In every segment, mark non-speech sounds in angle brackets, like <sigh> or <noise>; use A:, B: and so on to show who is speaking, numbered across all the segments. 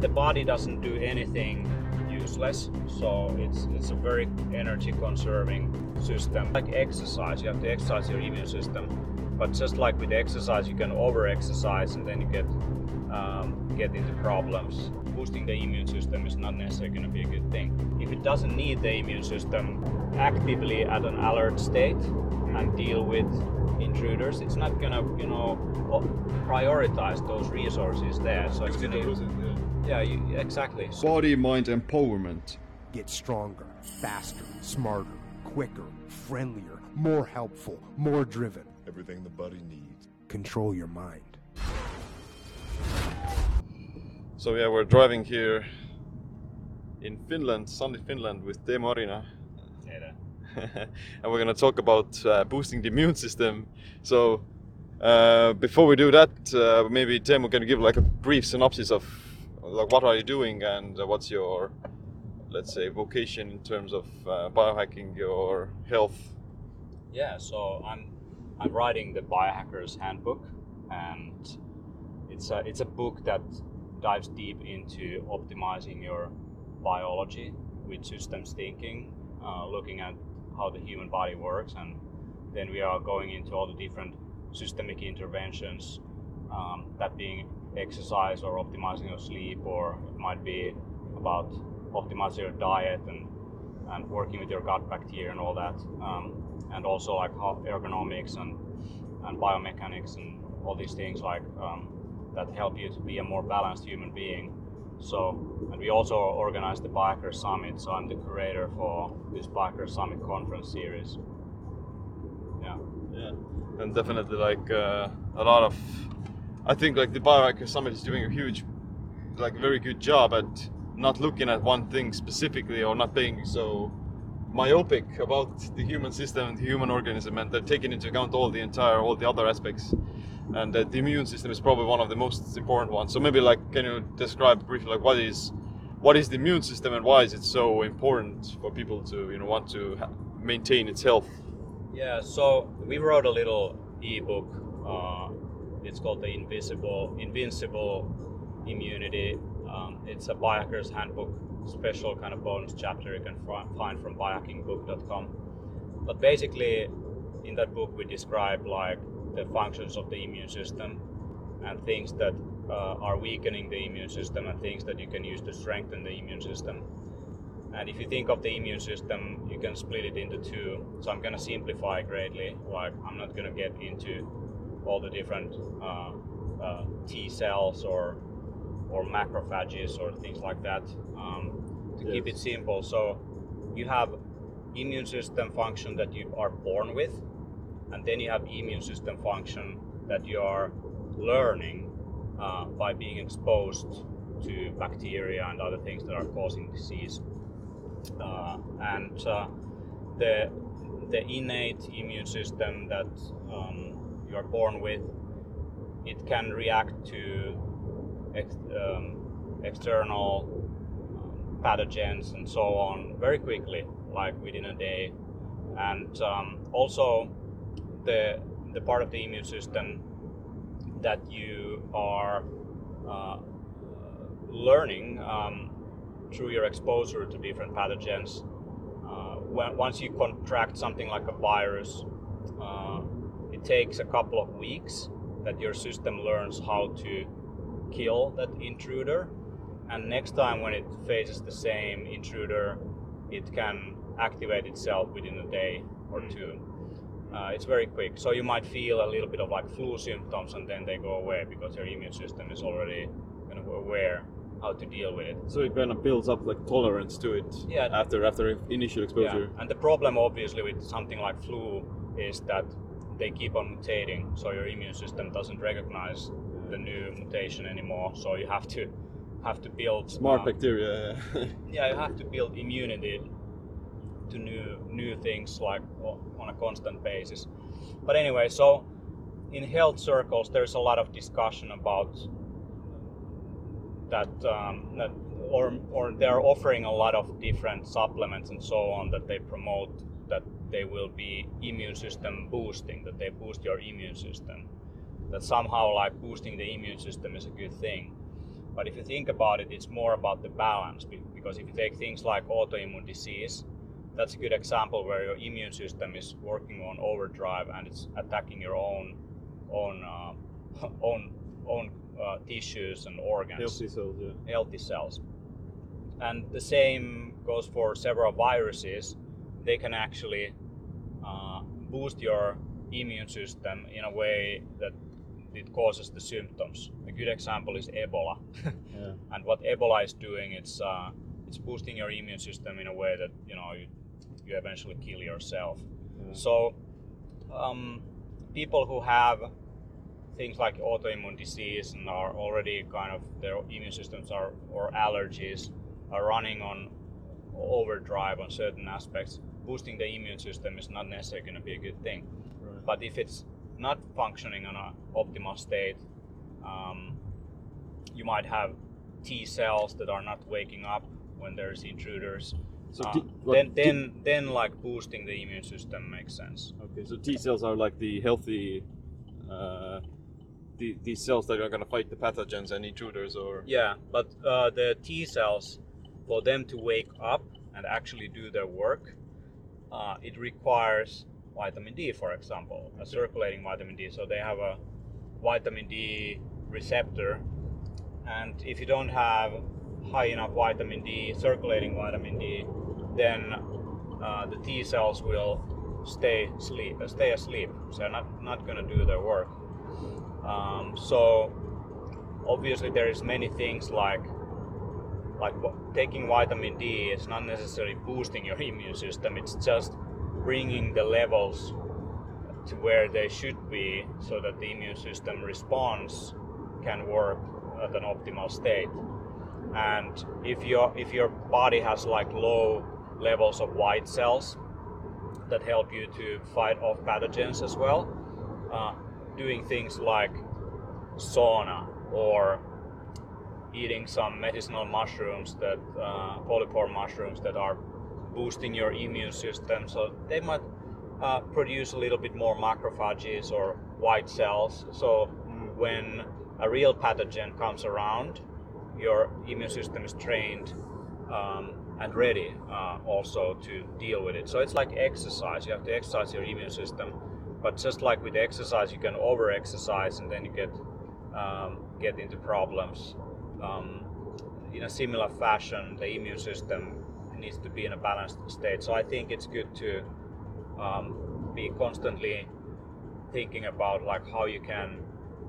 A: the body doesn't do anything useless, so it's it's a very energy conserving system. Like exercise, you have to exercise your immune system, but just like with exercise, you can over exercise and then you get um, get into problems. Boosting the immune system is not necessarily going to be a good thing. If it doesn't need the immune system actively at an alert state and deal with intruders, it's not going to, you know, prioritize those resources there. So it's going to, yeah, you, exactly.
B: Body mind empowerment.
C: Get stronger, faster, smarter, quicker, friendlier, more helpful, more driven.
D: Everything the body needs.
C: Control your mind.
B: So yeah, we're driving here in Finland, sunny Finland, with Teemu Arina. <laughs> and we're gonna talk about uh, boosting the immune system. So uh, before we do that, uh, maybe Teemu can give like a brief synopsis of like what are you doing and uh, what's your, let's say, vocation in terms of uh, biohacking your health.
A: Yeah, so I'm I'm writing the Biohacker's Handbook, and it's a it's a book that dives deep into optimizing your biology with systems thinking, uh, looking at how the human body works, and then we are going into all the different systemic interventions, um, that being exercise or optimizing your sleep, or it might be about optimizing your diet and and working with your gut bacteria and all that, um, and also like ergonomics and and biomechanics and all these things like um, that help you to be a more balanced human being. So, and we also organize the Biohacker Summit. So I'm the curator for this Biohacker Summit conference series. Yeah.
B: Yeah, and definitely like uh, a lot of, I think like the Biohacker Summit is doing a huge, like very good job at not looking at one thing specifically or not being so myopic about the human system and the human organism and they're taking into account all the entire all the other aspects and uh, the immune system is probably one of the most important ones. So maybe like, can you describe briefly like what is what is the immune system and why is it so important for people to you know want to maintain its health?
A: Yeah, so we wrote a little ebook. Uh, it's called the Invisible Invincible Immunity. Um, it's a biohacker's handbook, special kind of bonus chapter you can find from biohackingbook.com. But basically, in that book we describe like the functions of the immune system and things that uh, are weakening the immune system and things that you can use to strengthen the immune system. And if you think of the immune system, you can split it into two. So I'm going to simplify greatly. Like I'm not going to get into all the different uh, uh, T cells or or macrophages or things like that. Um, to yes. keep it simple, so you have immune system function that you are born with, and then you have immune system function that you are learning uh, by being exposed to bacteria and other things that are causing disease. Uh, and uh, the the innate immune system that um, you are born with, it can react to ex- um, external um, pathogens and so on very quickly, like within a day. And um, also, the the part of the immune system that you are uh, learning um, through your exposure to different pathogens. Uh, when, once you contract something like a virus, uh, it takes a couple of weeks that your system learns how to kill that intruder. And next time when it faces the same intruder, it can activate itself within a day or two. Uh, it's very quick. So you might feel a little bit of like flu symptoms and then they go away because your immune system is already kind of aware how to deal with it.
B: So it kind of builds up like tolerance to it yeah. after after initial exposure.
A: Yeah. And the problem obviously with something like flu is that they keep on mutating, so your immune system doesn't recognize the new mutation anymore. So you have to have to build
B: smart uh, bacteria.
A: yeah, you have to build immunity to new new things like on a constant basis. But anyway, so in health circles, there's a lot of discussion about that, um, that or or they're offering a lot of different supplements and so on that they promote that they will be immune system boosting, that they boost your immune system, that somehow like boosting the immune system is a good thing. But if you think about it, it's more about the balance because if you take things like autoimmune disease, that's a good example where your immune system is working on overdrive and it's attacking your own own uh, <laughs> own own uh, tissues and organs
B: Healthy cells, yeah.
A: healthy cells. And the same goes for several viruses. They can actually uh, boost your immune system in a way that it causes the symptoms. A good example is Ebola. <laughs>
B: Yeah.
A: and what Ebola is doing, it's uh, it's boosting your immune system in a way that you know you, you eventually kill yourself.
B: Yeah.
A: So um, people who have things like autoimmune disease and are already kind of their immune systems are or allergies are running on overdrive on certain aspects. Boosting the immune system is not necessarily going to be a good thing.
B: Right.
A: But if it's not functioning on an optimal state, um, you might have T cells that are not waking up when there's intruders.
B: So
A: Uh,
B: T-
A: then,
B: T-
A: then, then, like boosting the immune system makes sense.
B: Okay, so T cells are like the healthy, uh, the, these cells that are going to fight the pathogens and intruders, or
A: Yeah, but uh, the T cells, for them to wake up and actually do their work, uh, it requires vitamin D, for example, a circulating vitamin D. So they have a vitamin D receptor, and if you don't have high enough vitamin D, circulating vitamin D, then uh, the T cells will stay sleep, uh, stay asleep. So they're not not going to do their work. Um, so obviously there is many things like like taking vitamin D is not necessarily boosting your <laughs> immune system it's just bringing the levels to where they should be so that the immune system response can work at an optimal state. And if your if your body has like low levels of white cells that help you to fight off pathogens as well uh, doing things like sauna or eating some medicinal mushrooms that uh, polypore mushrooms that are boosting your immune system. So they might uh, produce a little bit more macrophages or white cells. So when a real pathogen comes around your immune system is trained um, and ready uh, also to deal with it. So it's like exercise. You have to exercise your immune system. But just like with exercise you can over exercise and then you get um, get into problems um, in a similar fashion the immune system needs to be in a balanced state. So i think it's good to um, be constantly thinking about like how you can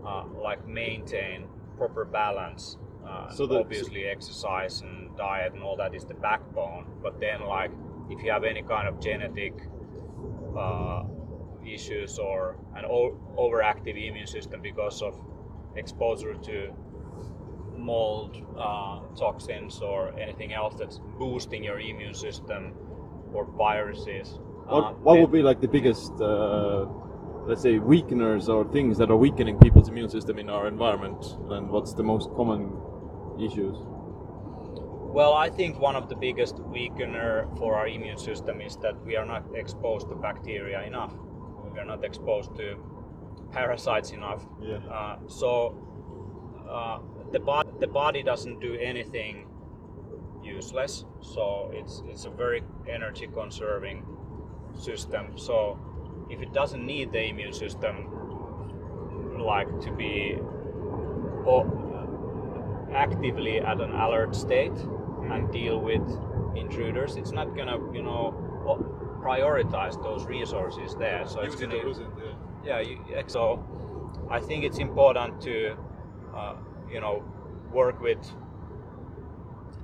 A: uh, like maintain proper balance uh,
B: So the-
A: obviously exercise and diet and all that is the backbone but then like if you have any kind of genetic uh, issues or an o- overactive immune system because of exposure to mold uh, toxins or anything else that's boosting your immune system or viruses
B: what,
A: uh,
B: what would be like the biggest, uh, let's say, weakeners or things that are weakening people's immune system in our environment, and what's the most common issues?
A: Well, I think one of the biggest weakener for our immune system is that we are not exposed to bacteria enough. We are not exposed to parasites enough.
B: Yeah.
A: Uh, so uh, the body the body doesn't do anything useless. So it's it's a very energy conserving system. So if it doesn't need the immune system like to be actively at an alert state and deal with intruders, it's not gonna you know prioritize those resources there. So it's gonna
B: losing, yeah.
A: yeah, you, yeah, so I think it's important to, uh, you know, work with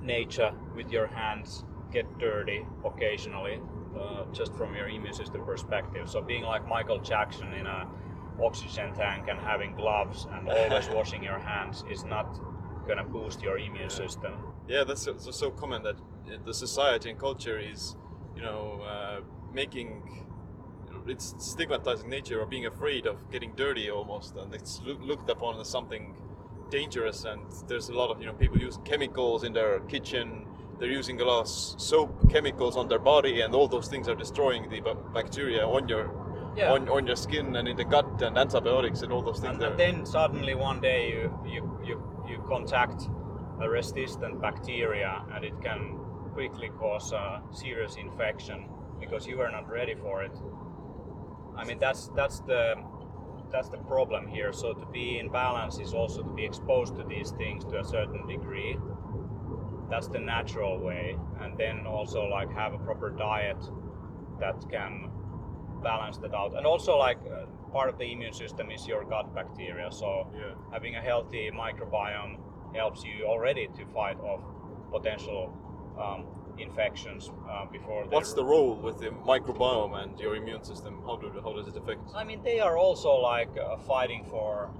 A: nature with your hands, get dirty occasionally, uh, just from your immune system perspective. So being like Michael Jackson in a oxygen tank and having gloves and always <laughs> washing your hands is not gonna boost your immune system.
B: Yeah, that's so, common that uh, the society and culture is, you know, uh, making it's stigmatizing nature or being afraid of getting dirty almost, and it's loo- looked upon as something dangerous. And there's a lot of you know people use chemicals in their kitchen. They're using a lot of soap chemicals on their body, and all those things are destroying the ba- bacteria on your
A: Yeah.
B: on, on your skin and in the gut and antibiotics and all those things.
A: And, and then suddenly one day you, you, you, you contact a resistant bacteria and it can quickly cause a serious infection because you are not ready for it. I mean that's that's the that's the problem here. So to be in balance is also to be exposed to these things to a certain degree. That's the natural way, and then also like have a proper diet that can balance that out. And also like uh, part of the immune system is your gut bacteria. So
B: Yeah.
A: having a healthy microbiome helps you already to fight off potential um, infections uh, before.
B: What's the role with the microbiome and your immune system? How do how does it affect?
A: I mean, they are also like uh, fighting for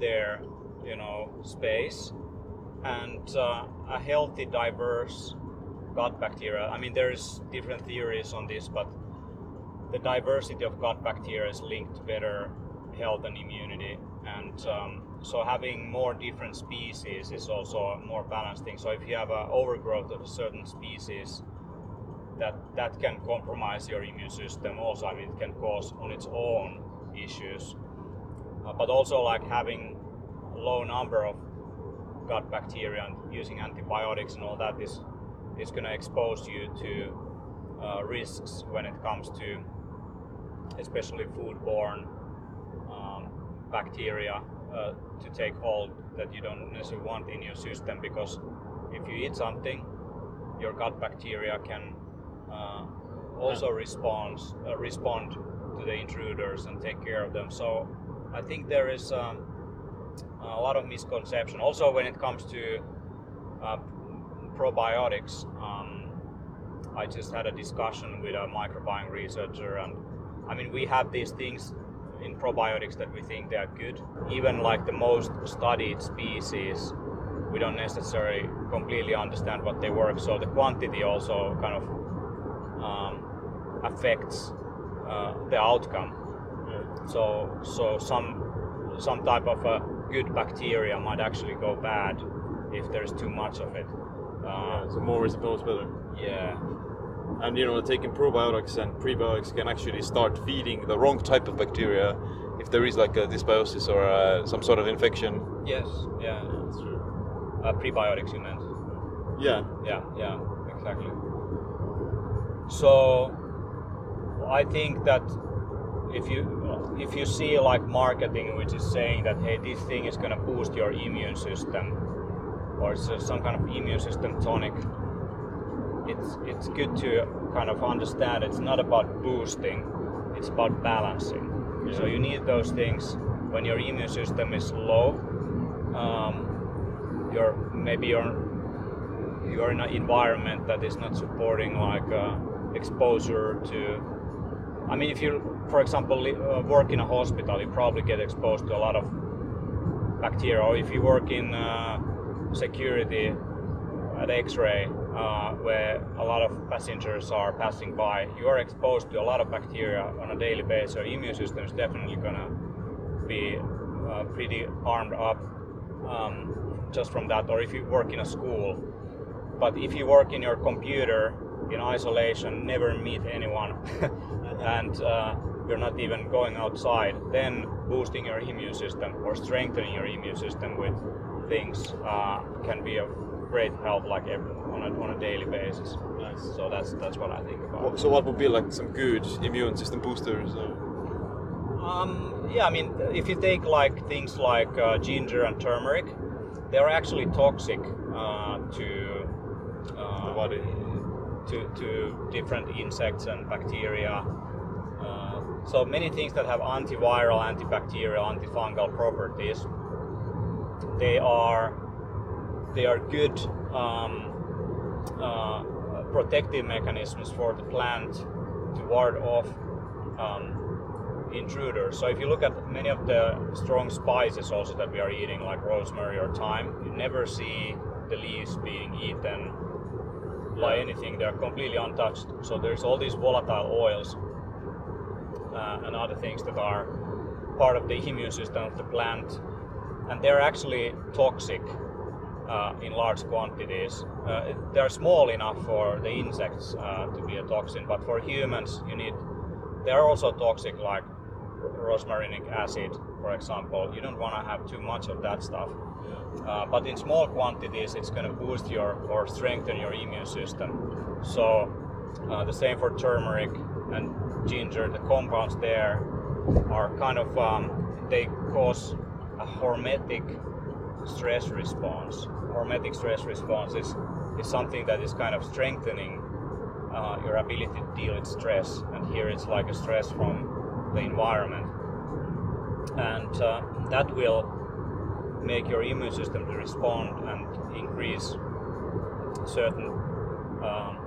A: their, you know, space, and uh, a healthy, diverse gut bacteria. I mean, there's different theories on this, but the diversity of gut bacteria is linked to better health and immunity, and um, so having more different species is also a more balanced thing. So if you have an overgrowth of a certain species, that that can compromise your immune system also. I mean it can cause on its own issues. Uh, but also like having a low number of gut bacteria and using antibiotics and all that is is going to expose you to uh, risks when it comes to especially foodborne um, bacteria uh, to take hold that you don't necessarily want in your system because if you eat something your gut bacteria can uh, also responds uh, respond to the intruders and take care of them. So I think there is um, a lot of misconception. Also, when it comes to uh, probiotics, um, I just had a discussion with a microbiome researcher, and I mean we have these things in probiotics that we think they are good. Even like the most studied species, we don't necessarily completely understand what they work. So the quantity also kind of um, affects uh, the outcome. So so some some type of a good bacteria might actually go bad if there's too much of it. Uh,
B: So more is always better.
A: yeah,
B: And you know, taking probiotics and prebiotics can actually start feeding the wrong type of bacteria if there is like a dysbiosis or uh, some sort of infection.
A: yes, yeah.
B: That's true.
A: Uh, prebiotics, you meant?
B: Yeah.
A: Yeah, yeah, exactly. So I think that if you if you see like marketing which is saying that hey this thing is gonna boost your immune system or it's some kind of immune system tonic, it's it's good to kind of understand it's not about boosting, it's about balancing. So you need those things when your immune system is low. Um, you're maybe you're you're in an environment that is not supporting like uh, exposure to i mean if you for example li- uh, work in a hospital you probably get exposed to a lot of bacteria or if you work in uh, security at x-ray uh, where a lot of passengers are passing by. You are exposed to a lot of bacteria on a daily basis your immune system is definitely to be uh, pretty armed up um, just from that or if you work in a school. But if you work in your computer in isolation, never meet anyone, <laughs> and uh, you're not even going outside, then boosting your immune system or strengthening your immune system with things uh, can be of great help, like every, on, a, on a daily basis.
B: Nice.
A: So that's that's what I think about.
B: What- So what would be like some good immune system boosters? Uh,
A: Um, yeah, I mean, if you take like things like uh, ginger and turmeric, they are actually toxic uh, to uh,
B: The body.
A: to to different insects and bacteria. Uh, so many things that have antiviral, antibacterial, antifungal properties. They are they are good um, uh, protective mechanisms for the plant to ward off um, intruders. So if you look at many of the strong spices also that we are eating, like rosemary or thyme, you never see the leaves being eaten by anything. They're completely untouched. So there's all these volatile oils uh, and other things that are part of the immune system of the plant, and they're actually toxic uh, in large quantities. Uh, they're small enough for the insects uh, to be a toxin, but for humans, you need. They are also toxic, like rosmarinic acid for example, you don't want to have too much of that stuff. Uh, but in small quantities, it's going to boost your or strengthen your immune system. So uh, the same for turmeric and ginger. The compounds there are kind of um, they cause a hormetic stress response. Hormetic stress response is, is something that is kind of strengthening uh, your ability to deal with stress. And here it's like a stress from the environment. And uh, that will make your immune system to respond and increase certain um,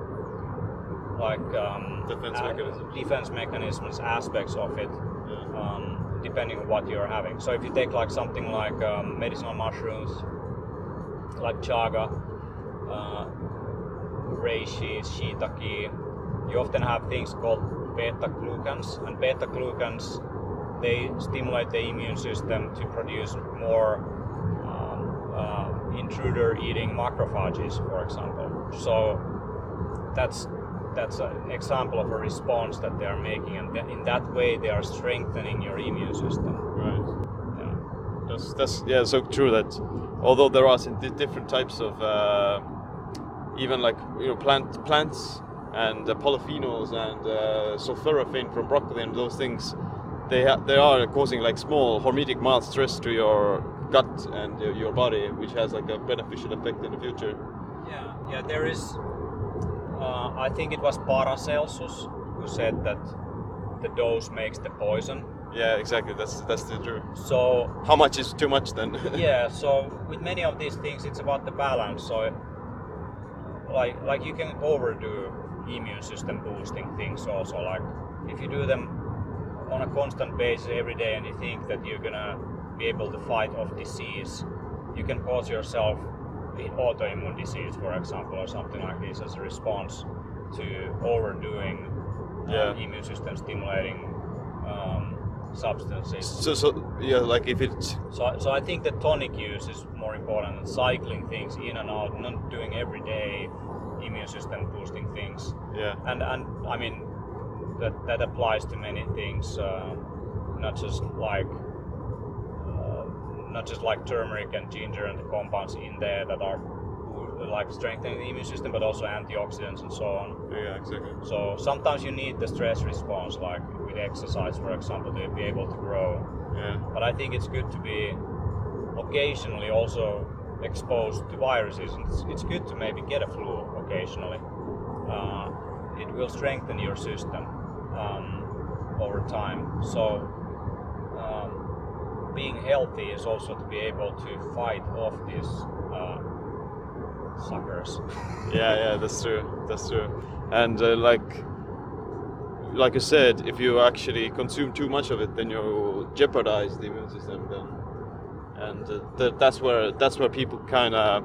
A: like um,
B: Defense mechanisms.
A: defense mechanisms aspects of it
B: Yeah.
A: um, depending on what you're having. So if you take like something like um, medicinal mushrooms, like chaga, uh, reishi, shiitake, you often have things called beta glucans, and beta glucans they stimulate the immune system to produce more um, uh, intruder-eating macrophages, for example. So that's that's an example of a response that they are making, and th- in that way they are strengthening your immune system.
B: Right.
A: Yeah.
B: That's that's yeah, so true that although there are different types of uh, even like you know plant plants and uh, polyphenols and uh, sulforaphane from broccoli and those things, they ha- they are causing like small hormetic mild stress to your gut and uh, your body, which has like a beneficial effect in the future.
A: Yeah, yeah. There is. Uh, I think it was Paracelsus who said that the dose makes the poison.
B: Yeah, exactly. That's that's the true.
A: So
B: How much is too much then? <laughs>
A: yeah, so with many of these things, it's about the balance. So like like you can overdo immune system boosting things also. Like if you do them on a constant basis every day, and you think that you're gonna be able to fight off disease, you can cause yourself in autoimmune disease, for example, or something like this as a response to overdoing uh,
B: Yeah.
A: immune system stimulating um, substances.
B: so so yeah, like if it
A: So, so I think the tonic use is more important than cycling things in and out, not doing everyday immune system boosting things.
B: yeah
A: And and I mean that that applies to many things, uh, not just like uh, not just like turmeric and ginger and the compounds in there that are like strengthening the immune system, but also antioxidants and so on.
B: yeah exactly.
A: So sometimes you need the stress response, like with exercise, for example, to be able to grow
B: Yeah.
A: but I think it's good to be occasionally also exposed to viruses. It's, it's good to maybe get a flu occasionally. Uh, it will strengthen your system um, over time. So um, being healthy is also to be able to fight off these uh, suckers.
B: yeah yeah that's true that's true and uh, like like you said if you actually consume too much of it then you jeopardize the immune system then and uh, th- that's where that's where people kind of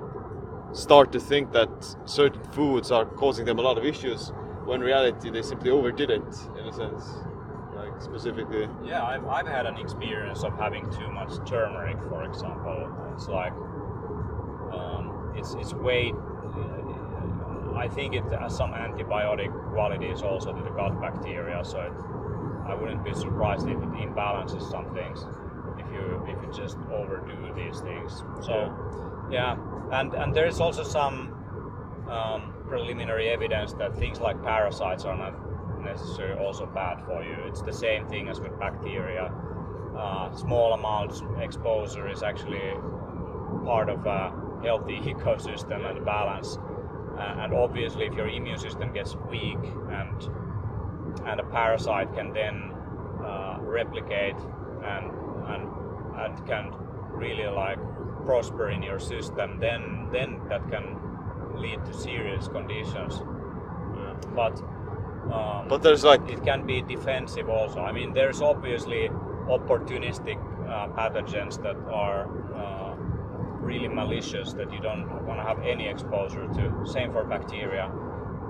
B: start to think that certain foods are causing them a lot of issues when reality they simply overdid it in a sense like specifically
A: Yeah, I've, I've had an experience of having too much turmeric, for example. It's like, it's, it's way, I think it has some antibiotic qualities also to the gut bacteria, so it, I wouldn't be surprised if it imbalances some things if you if you just overdo these things. So, yeah, and and there is also some um, preliminary evidence that things like parasites are not necessarily also bad for you. It's the same thing as with bacteria. Uh, small amounts exposure is actually part of a healthy ecosystem and balance. Uh, and obviously, if your immune system gets weak and and a parasite can then uh, replicate and and and can really like prosper in your system, then then that can lead to serious conditions. But um,
B: but there's like
A: it can be defensive also. I mean, there's obviously opportunistic uh, pathogens that are uh, really malicious that you don't want to have any exposure to. Same for bacteria.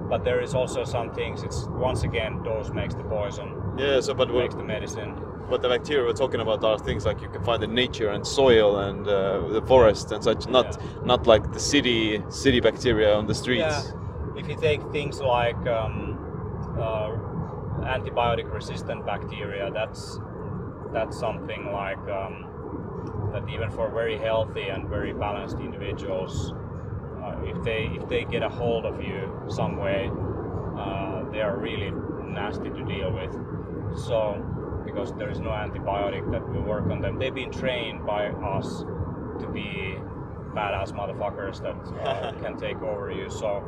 A: But there is also some things. It's once again dose makes the poison,
B: yeah so but
A: makes the medicine.
B: But the bacteria we're talking about are things like you can find in nature and soil and uh, the forest and such. Not not like the city city bacteria on the streets.
A: Yeah. If you take things like um, uh, antibiotic resistant bacteria, that's that's something like um, that even for very healthy and very balanced individuals, uh, if they if they get a hold of you some way, uh, they are really nasty to deal with. So because there is no antibiotic that will work on them, they've been trained by us to be badass motherfuckers that uh, <laughs> can take over you. So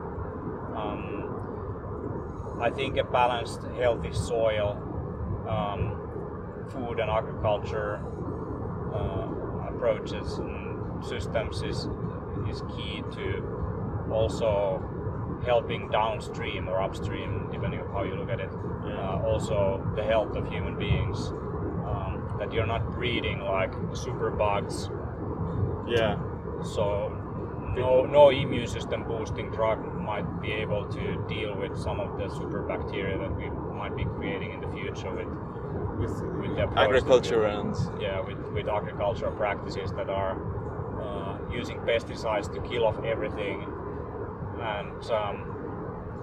A: um, I think a balanced, healthy soil, um, food and agriculture uh, approaches and systems is is key to also helping downstream or upstream, depending on how you look at it. Uh, also, the health of human beings. Um, that you're not breeding like super bugs
B: Yeah.
A: so no, no immune system boosting drug might be able to deal with some of the super bacteria that we might be creating in the future with
B: With,
A: with the approach that
B: agriculture and
A: yeah with, with agricultural practices that are uh, using pesticides to kill off everything and um,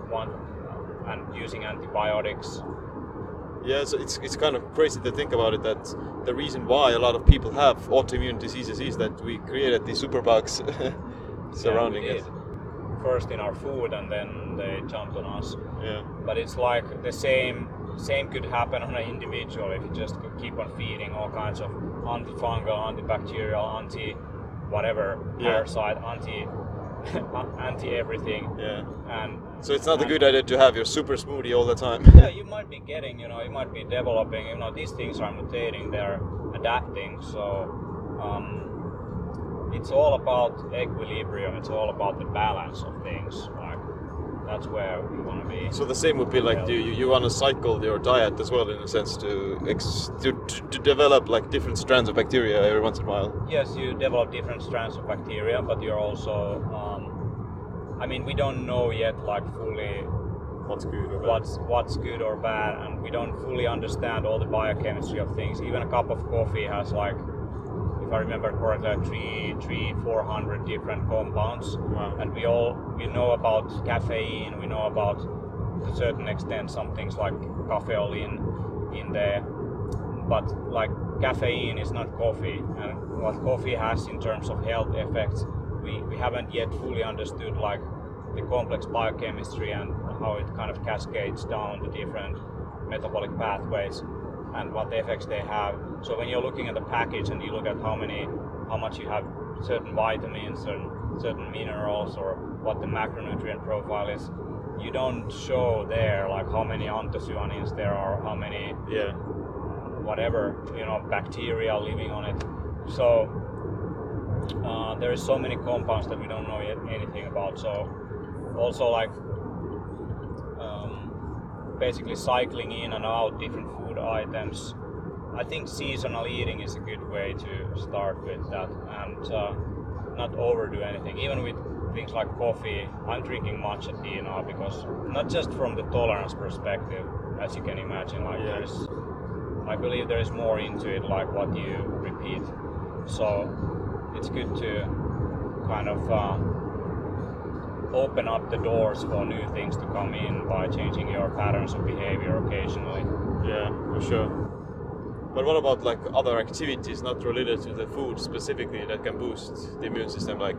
A: one and using antibiotics
B: Yeah, so it's, it's kind of crazy to think about it that the reason why a lot of people have autoimmune diseases is that we created these superbugs <laughs> surrounding
A: Yeah,
B: it.
A: first in our food and then they jumped on us
B: Yeah.
A: but it's like the same same could happen on an individual if you just keep on feeding all kinds of antifungal, antibacterial, anti whatever
B: Yeah.
A: parasite, anti <laughs> anti everything.
B: Yeah.
A: And
B: So it's not a good idea to have your super smoothie all the time.
A: Yeah, you might be getting, you know, you might be developing, you know, these things are mutating, they're adapting. So um, it's all about equilibrium. It's all about the balance of things. Like that's where we want to be.
B: So the same would be like you, you, you want to cycle your diet as well in a sense to, ex, to to to develop like different strands of bacteria every once in a while.
A: yes, you develop different strands of bacteria, but you're also, um, I mean, we don't know yet, like fully
B: What's good or bad.
A: what's what's good or bad, and we don't fully understand all the biochemistry of things. Even a cup of coffee has like, if I remember correctly, like three, three, four hundred different compounds,
B: Wow.
A: and we all we know about caffeine. We know about to a certain extent some things like caffeolin in there, but like caffeine is not coffee, and what coffee has in terms of health effects, we, we haven't yet fully understood like the complex biochemistry and how it kind of cascades down the different metabolic pathways and what effects they have. So when you're looking at the package and you look at how many, how much you have certain vitamins and certain minerals or what the macronutrient profile is, you don't show there like how many anthocyanins there are, how many
B: Yeah.
A: whatever you know bacteria living on it. So uh, there is so many compounds that we don't know yet anything about. So also like basically cycling in and out different food items. I think seasonal eating is a good way to start with that and uh, not overdo anything. Even with things like coffee, I'm drinking matcha tea now because not just from the tolerance perspective, as you can imagine, like
B: Yeah.
A: there's I believe there is more into it, like what you repeat. So it's good to kind of uh, open up the doors for new things to come in by changing your patterns of behavior occasionally.
B: Yeah, for sure. But what about like other activities not related to the food specifically that can boost the immune system? Like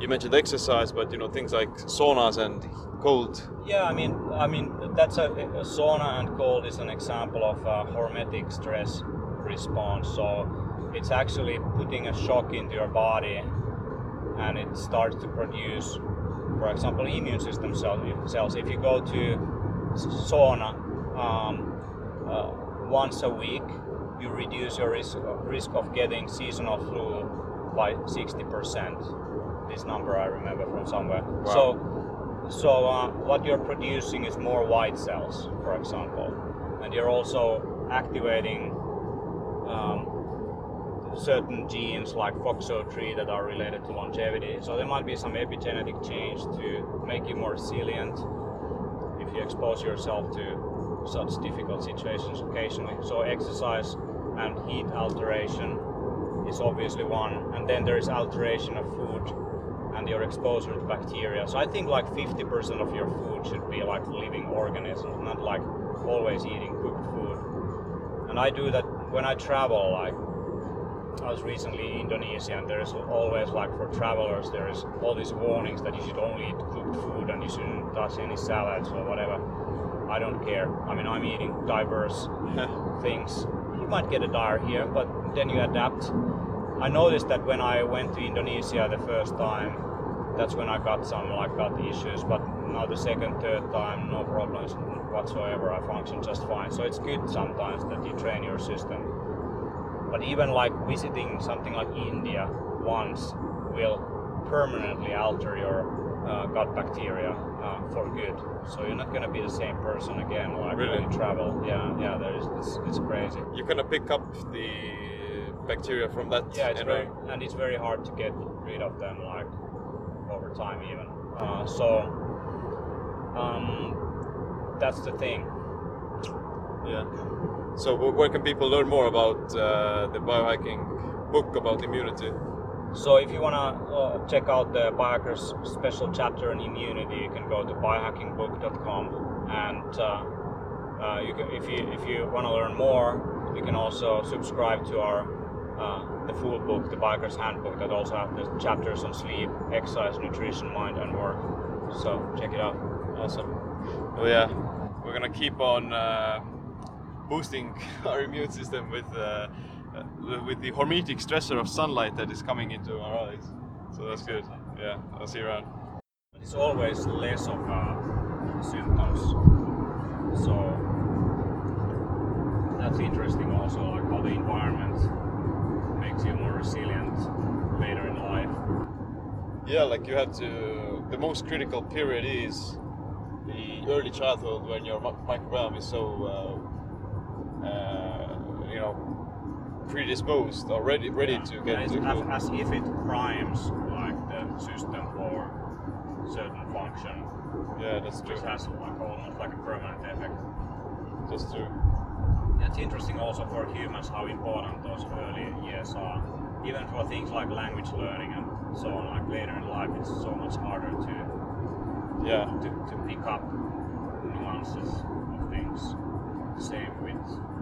B: you mentioned exercise, but you know things like saunas and cold.
A: Yeah, I mean, I mean that's a, a sauna and cold is an example of a hormetic stress response. So it's actually putting a shock into your body, and it starts to produce, for example, immune system cells. If you go to sauna um, uh, once a week, you reduce your risk risk of getting seasonal flu by 60%. This number I remember from somewhere. So so uh, what you're producing is more white cells, for example, and you're also activating um, certain genes like FOXO3 that are related to longevity. So there might be some epigenetic change to make you more resilient if you expose yourself to such difficult situations occasionally. So exercise and heat alteration is obviously one, and then there is alteration of food and your exposure to bacteria. So I think like 50% of your food should be like living organisms, not like always eating cooked food. And I do that when I travel, like I was recently in Indonesia, and there's always like for travelers, there's all these warnings that you should only eat cooked food and you shouldn't touch any salads or whatever. I don't care. I mean, I'm eating diverse <laughs> things. You might get a diarrhea, but then you adapt. I noticed that when I went to Indonesia the first time, that's when I got some like gut issues. But now the second, third time, no problems whatsoever. I function just fine. So it's good sometimes that you train your system. But even like visiting something like India once will permanently alter your uh, gut bacteria uh, for good. So you're not gonna be the same person again. Like
B: Really?
A: when you travel. Yeah, yeah. There is. It's, it's crazy.
B: You kind of pick up the bacteria from that.
A: Yeah, it's very and it's very hard to get rid of them like over time even. Uh, so um, that's the thing.
B: Yeah. So where can people learn more about uh, the biohacking book about immunity?
A: So if you wanna uh, check out the biohackers special chapter on immunity, you can go to biohackingbook.com and uh, uh, you can, if you if you want to learn more, you can also subscribe to our uh, the full book, the Biohackers Handbook, that also have the chapters on sleep, exercise, nutrition, mind, and work. So check it out.
B: Awesome. Oh yeah, we're gonna keep on uh, boosting <laughs> our immune system with uh, uh, with the hormetic stressor of sunlight that is coming into our eyes. So that's good. Yeah, I'll see you around.
A: It's always less of uh, symptoms. So that's interesting also, like how the environment makes you more resilient later in life.
B: Yeah, like you have to. The most critical period is the early childhood when your mi- microbiome is so, uh, Uh, you know, predisposed or ready, ready to get
A: Yeah,
B: into.
A: as, as if it primes like the system for certain function,
B: Yeah, that's true.
A: which has like almost like a permanent effect.
B: That's true.
A: It's interesting also for humans how important those early years are. Even for things like language learning and so on, like later in life, it's so much harder to
B: Yeah.
A: to, to pick up nuances of things. Same with, with, with this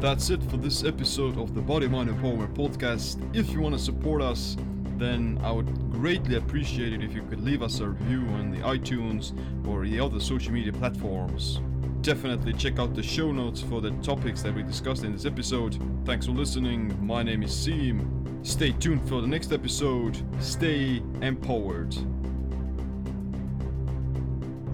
B: That's it for this episode of the Body Mind Empowerment Podcast. If you want to support us, then I would greatly appreciate it if you could leave us a review on the iTunes or the other social media platforms. Definitely check out the show notes for the topics that we discussed in this episode. Thanks for listening. My name is Siim. Stay tuned for the next episode. Stay empowered.